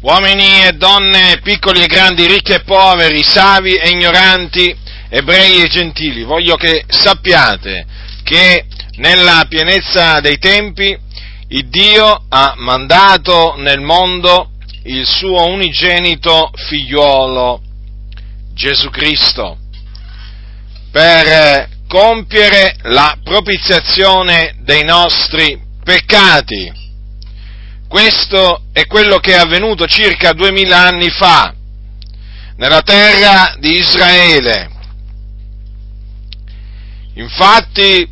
uomini e donne, piccoli e grandi, ricchi e poveri, savi e ignoranti, ebrei e gentili, voglio che sappiate che nella pienezza dei tempi il Dio ha mandato nel mondo il suo unigenito figliuolo, Gesù Cristo, per compiere la propiziazione dei nostri peccati. Questo è quello che è avvenuto circa duemila anni fa nella terra di Israele. Infatti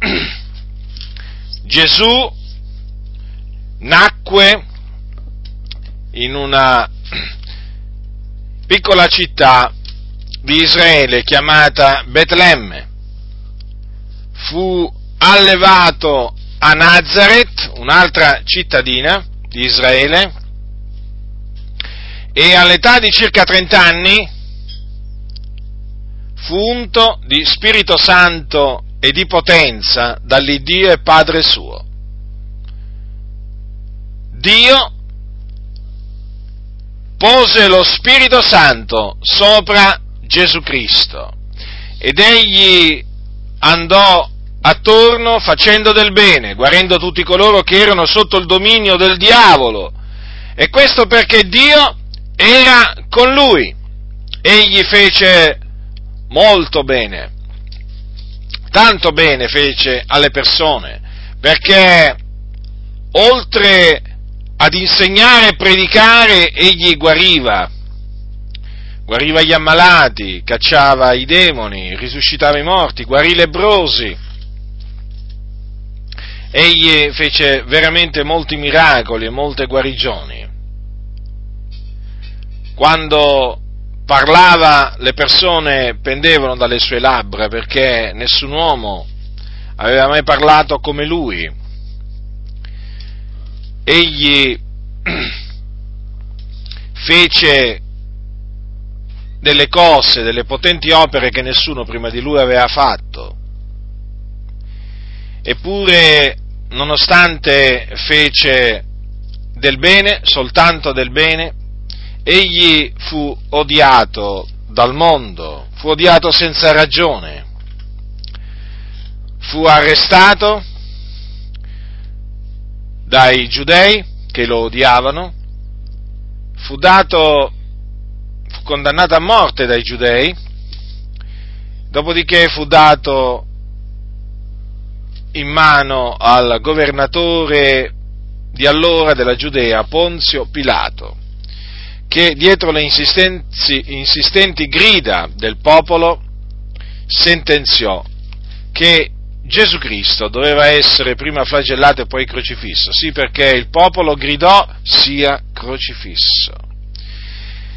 Gesù nacque in una piccola città di Israele chiamata Betlemme. Fu allevato a Nazareth, un'altra cittadina di Israele, e all'età di circa 30 anni fu unto di Spirito Santo e di potenza dall'Iddio e Padre suo. Dio pose lo Spirito Santo sopra Gesù Cristo ed egli andò attorno facendo del bene, guarendo tutti coloro che erano sotto il dominio del diavolo. E questo perché Dio era con lui. Egli fece molto bene, tanto bene fece alle persone, perché oltre ad insegnare e predicare, egli guariva, guariva gli ammalati, cacciava i demoni, risuscitava i morti, guarì i lebrosi. Egli fece veramente molti miracoli e molte guarigioni. Quando parlava le persone pendevano dalle sue labbra perché nessun uomo aveva mai parlato come lui. Egli fece delle cose, delle potenti opere che nessuno prima di lui aveva fatto. Eppure, nonostante fece del bene, soltanto del bene, egli fu odiato dal mondo, fu odiato senza ragione, fu arrestato dai giudei che lo odiavano, fu dato, fu condannato a morte dai giudei, dopodiché fu dato in mano al governatore di allora della Giudea, Ponzio Pilato, che dietro le insistenti grida del popolo sentenziò che Gesù Cristo doveva essere prima flagellato e poi crocifisso, sì perché il popolo gridò sia crocifisso.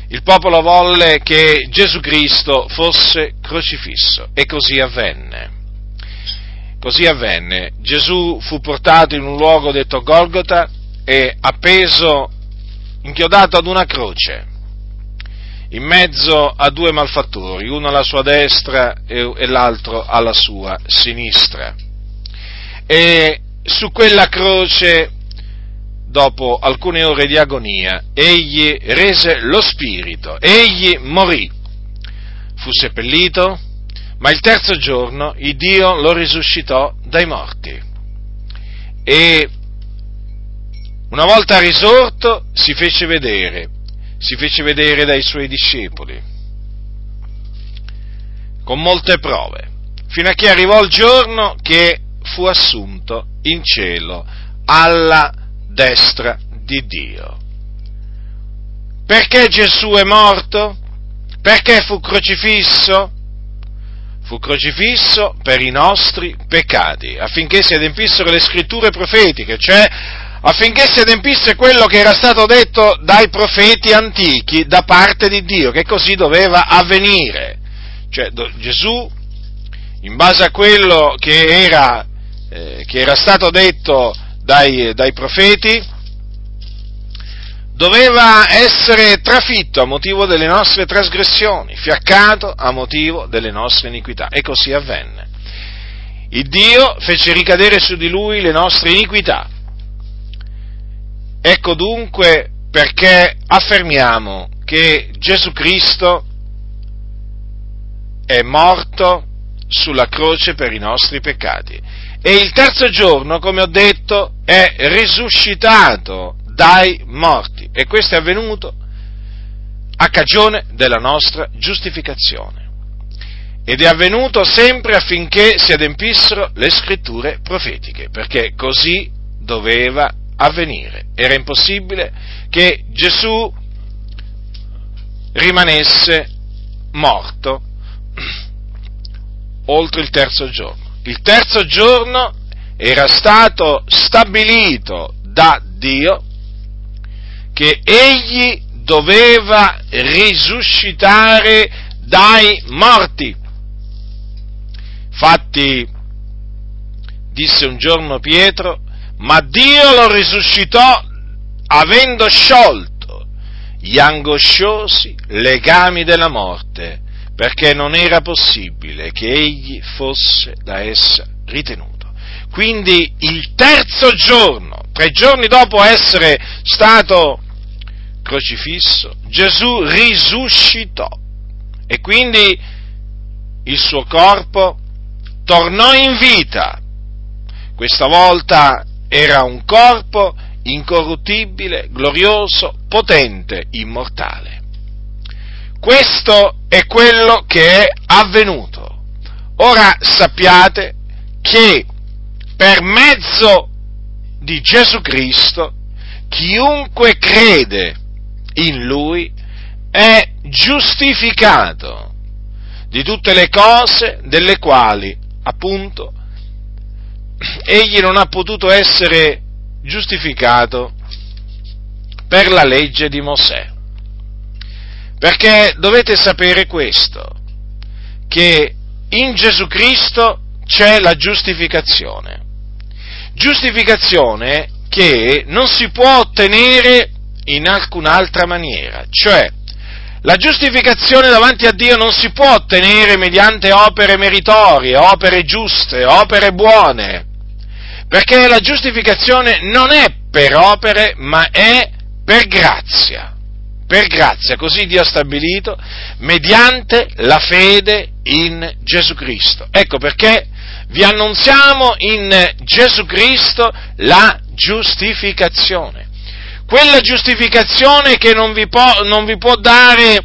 Il popolo volle che Gesù Cristo fosse crocifisso e così avvenne. Così avvenne. Gesù fu portato in un luogo detto Golgota e appeso, inchiodato ad una croce, in mezzo a due malfattori, uno alla sua destra e, l'altro alla sua sinistra. E su quella croce, dopo alcune ore di agonia, egli rese lo spirito, egli morì, fu seppellito, ma il terzo giorno il Dio lo risuscitò dai morti. E una volta risorto si fece vedere, si fece vedere dai suoi discepoli, con molte prove, fino a che arrivò il giorno che fu assunto in cielo alla destra di Dio. Perché Gesù è morto? Perché fu crocifisso? Fu crocifisso per i nostri peccati, affinché si adempissero le scritture profetiche, cioè affinché si adempisse quello che era stato detto dai profeti antichi da parte di Dio, che così doveva avvenire. Cioè Gesù, in base a quello che era, eh, che era stato detto dai, dai profeti, doveva essere trafitto a motivo delle nostre trasgressioni, fiaccato a motivo delle nostre iniquità. E così avvenne. Il Dio fece ricadere su di lui le nostre iniquità. Ecco dunque perché affermiamo che Gesù Cristo è morto sulla croce per i nostri peccati e il terzo giorno, come ho detto, è risuscitato dai morti e questo è avvenuto a cagione della nostra giustificazione. Ed è avvenuto sempre affinché si adempissero le scritture profetiche, perché così doveva avvenire. Era impossibile che Gesù rimanesse morto oltre il terzo giorno. Il terzo giorno era stato stabilito da Dio che egli doveva risuscitare dai morti. Infatti, disse un giorno Pietro, ma Dio lo risuscitò avendo sciolto gli angosciosi legami della morte, perché non era possibile che egli fosse da essa ritenuto. Quindi il terzo giorno, tre giorni dopo essere stato crocifisso, Gesù risuscitò e quindi il suo corpo tornò in vita. Questa volta era un corpo incorruttibile, glorioso, potente, immortale. Questo è quello che è avvenuto. Ora sappiate che per mezzo di Gesù Cristo chiunque crede in lui è giustificato di tutte le cose delle quali, appunto, egli non ha potuto essere giustificato per la legge di Mosè. Perché dovete sapere questo, che in Gesù Cristo c'è la giustificazione. Giustificazione che non si può ottenere in alcun'altra maniera, cioè la giustificazione davanti a Dio non si può ottenere mediante opere meritorie, opere giuste, opere buone, perché la giustificazione non è per opere, ma è per grazia. Per grazia, così Dio ha stabilito, mediante la fede in Gesù Cristo. Ecco perché vi annunziamo in Gesù Cristo la giustificazione quella giustificazione che non vi, può, non vi può dare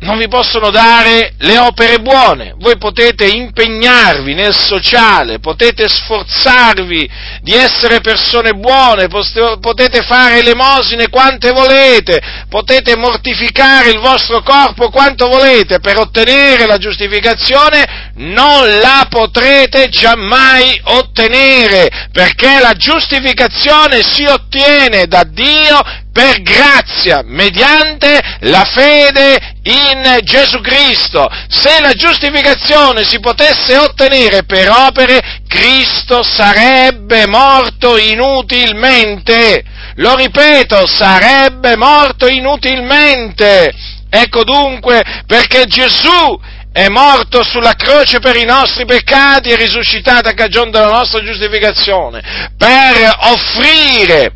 non vi possono dare le opere buone, voi potete impegnarvi nel sociale, potete sforzarvi di essere persone buone, potete fare elemosine quante volete, potete mortificare il vostro corpo quanto volete per ottenere la giustificazione, non la potrete giammai ottenere, perché la giustificazione si ottiene da Dio per grazia, mediante la fede in Gesù Cristo. Se la giustificazione si potesse ottenere per opere, Cristo sarebbe morto inutilmente. Lo ripeto, sarebbe morto inutilmente. Ecco dunque perché Gesù è morto sulla croce per i nostri peccati e risuscitato a cagione della nostra giustificazione, per offrire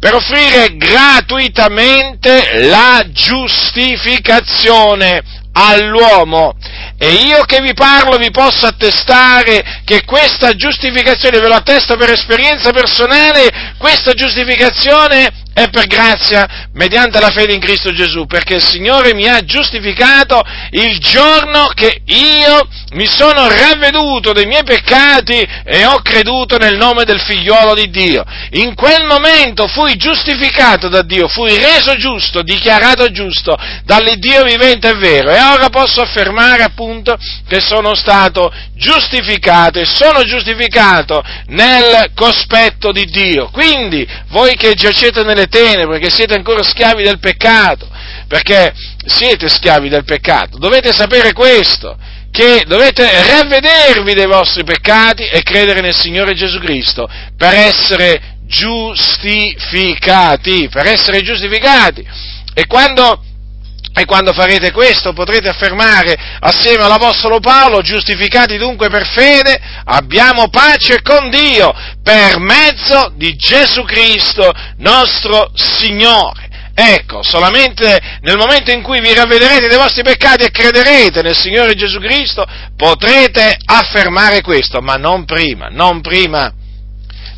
per offrire gratuitamente la giustificazione all'uomo. E io che vi parlo vi posso attestare che questa giustificazione, ve lo attesto per esperienza personale, questa giustificazione è per grazia mediante la fede in Cristo Gesù, perché il Signore mi ha giustificato il giorno che io mi sono ravveduto dei miei peccati e ho creduto nel nome del figliuolo di Dio. In quel momento fui giustificato da Dio, fui reso giusto, dichiarato giusto dall'Iddio vivente e vero e ora posso affermare appunto che sono stato giustificato e sono giustificato nel cospetto di Dio. Quindi voi che giacete nelle tenebre, che siete ancora schiavi del peccato, perché siete schiavi del peccato, dovete sapere questo, che dovete ravvedervi dei vostri peccati e credere nel Signore Gesù Cristo per essere giustificati, per essere giustificati. E quando e quando farete questo potrete affermare assieme all'Apostolo Paolo, giustificati dunque per fede, abbiamo pace con Dio per mezzo di Gesù Cristo nostro Signore. Ecco, solamente nel momento in cui vi ravvederete dei vostri peccati e crederete nel Signore Gesù Cristo, potrete affermare questo, ma non prima, non prima.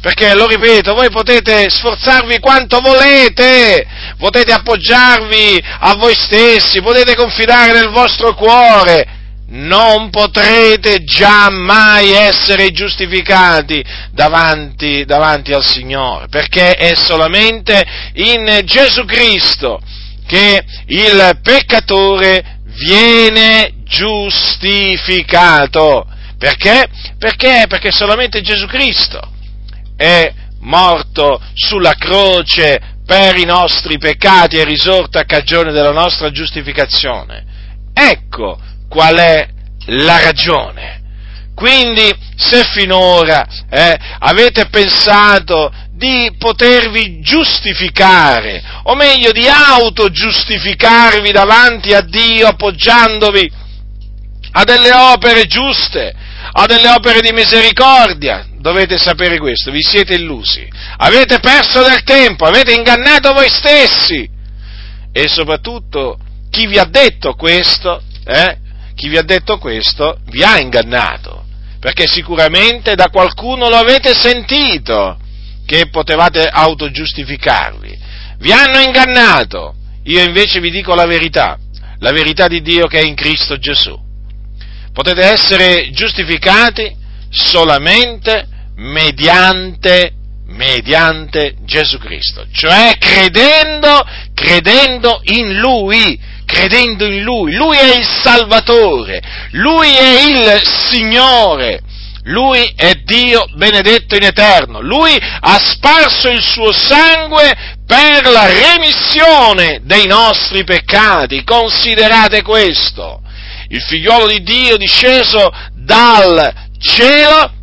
Perché, lo ripeto, voi potete sforzarvi quanto volete, potete appoggiarvi a voi stessi, potete confidare nel vostro cuore, non potrete giammai essere giustificati davanti, davanti, al Signore, perché è solamente in Gesù Cristo che il peccatore viene giustificato. Perché? Perché? Perché solamente Gesù Cristo è morto sulla croce per i nostri peccati e risorto a cagione della nostra giustificazione. Ecco qual è la ragione. Quindi, se finora eh, avete pensato di potervi giustificare, o meglio di autogiustificarvi davanti a Dio appoggiandovi a delle opere giuste, a delle opere di misericordia, dovete sapere questo, vi siete illusi, avete perso del tempo, avete ingannato voi stessi e soprattutto chi vi ha detto questo, eh, chi vi ha detto questo vi ha ingannato, perché sicuramente da qualcuno lo avete sentito che potevate autogiustificarvi. Vi hanno ingannato, io invece vi dico la verità, la verità di Dio che è in Cristo Gesù. Potete essere giustificati solamente mediante, mediante Gesù Cristo, cioè credendo, credendo in Lui, credendo in Lui. Lui è il Salvatore, Lui è il Signore, Lui è Dio benedetto in eterno, Lui ha sparso il suo sangue per la remissione dei nostri peccati. Considerate questo. Il figliuolo di Dio disceso dal cielo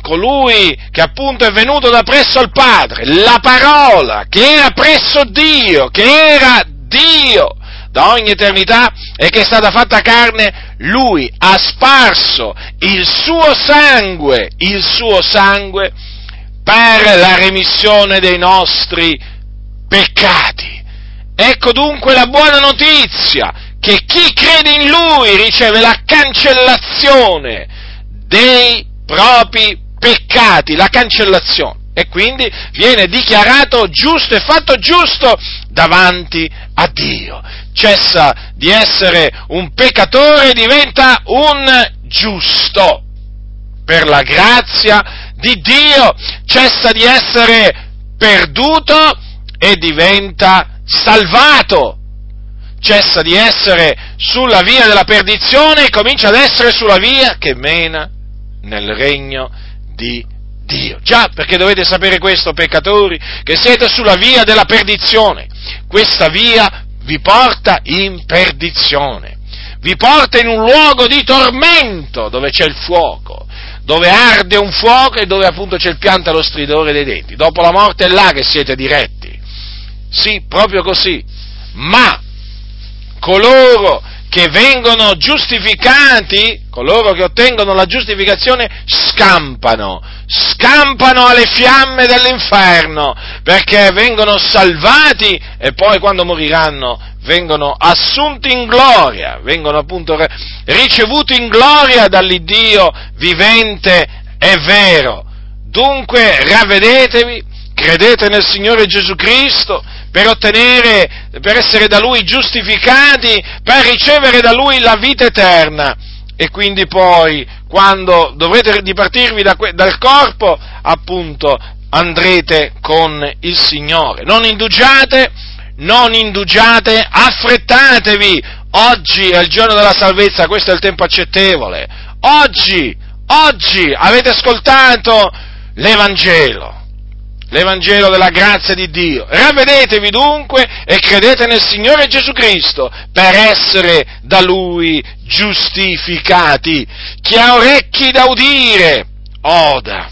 colui che appunto è venuto da presso al Padre, la parola che era presso Dio, che era Dio, da ogni eternità e che è stata fatta carne, lui ha sparso il suo sangue, il suo sangue per la remissione dei nostri peccati. Ecco dunque la buona notizia, che chi crede in lui riceve la cancellazione dei propri peccati, la cancellazione e quindi viene dichiarato giusto e fatto giusto davanti a Dio cessa di essere un peccatore e diventa un giusto. Per la grazia di Dio cessa di essere perduto e diventa salvato. Cessa di essere sulla via della perdizione e comincia ad essere sulla via che mena nel regno di Dio. Già, perché dovete sapere questo, peccatori, che siete sulla via della perdizione. Questa via vi porta in perdizione, vi porta in un luogo di tormento dove c'è il fuoco, dove arde un fuoco e dove appunto c'è il pianto e lo stridore dei denti. Dopo la morte è là che siete diretti. Sì, proprio così. Ma coloro che vengono giustificati, coloro che ottengono la giustificazione, scampano, scampano alle fiamme dell'inferno, perché vengono salvati e poi quando moriranno vengono assunti in gloria, vengono appunto ricevuti in gloria dall'Iddio vivente e vero. Dunque ravvedetevi, credete nel Signore Gesù Cristo, per ottenere, per essere da Lui giustificati, per ricevere da Lui la vita eterna. E quindi poi, quando dovrete dipartirvi da, dal corpo, appunto, andrete con il Signore. Non indugiate, non indugiate, affrettatevi. Oggi è il giorno della salvezza, questo è il tempo accettevole. Oggi, oggi avete ascoltato l'Evangelo l'Evangelo della grazia di Dio. Ravvedetevi dunque e credete nel Signore Gesù Cristo per essere da Lui giustificati. Chi ha orecchi da udire, oda.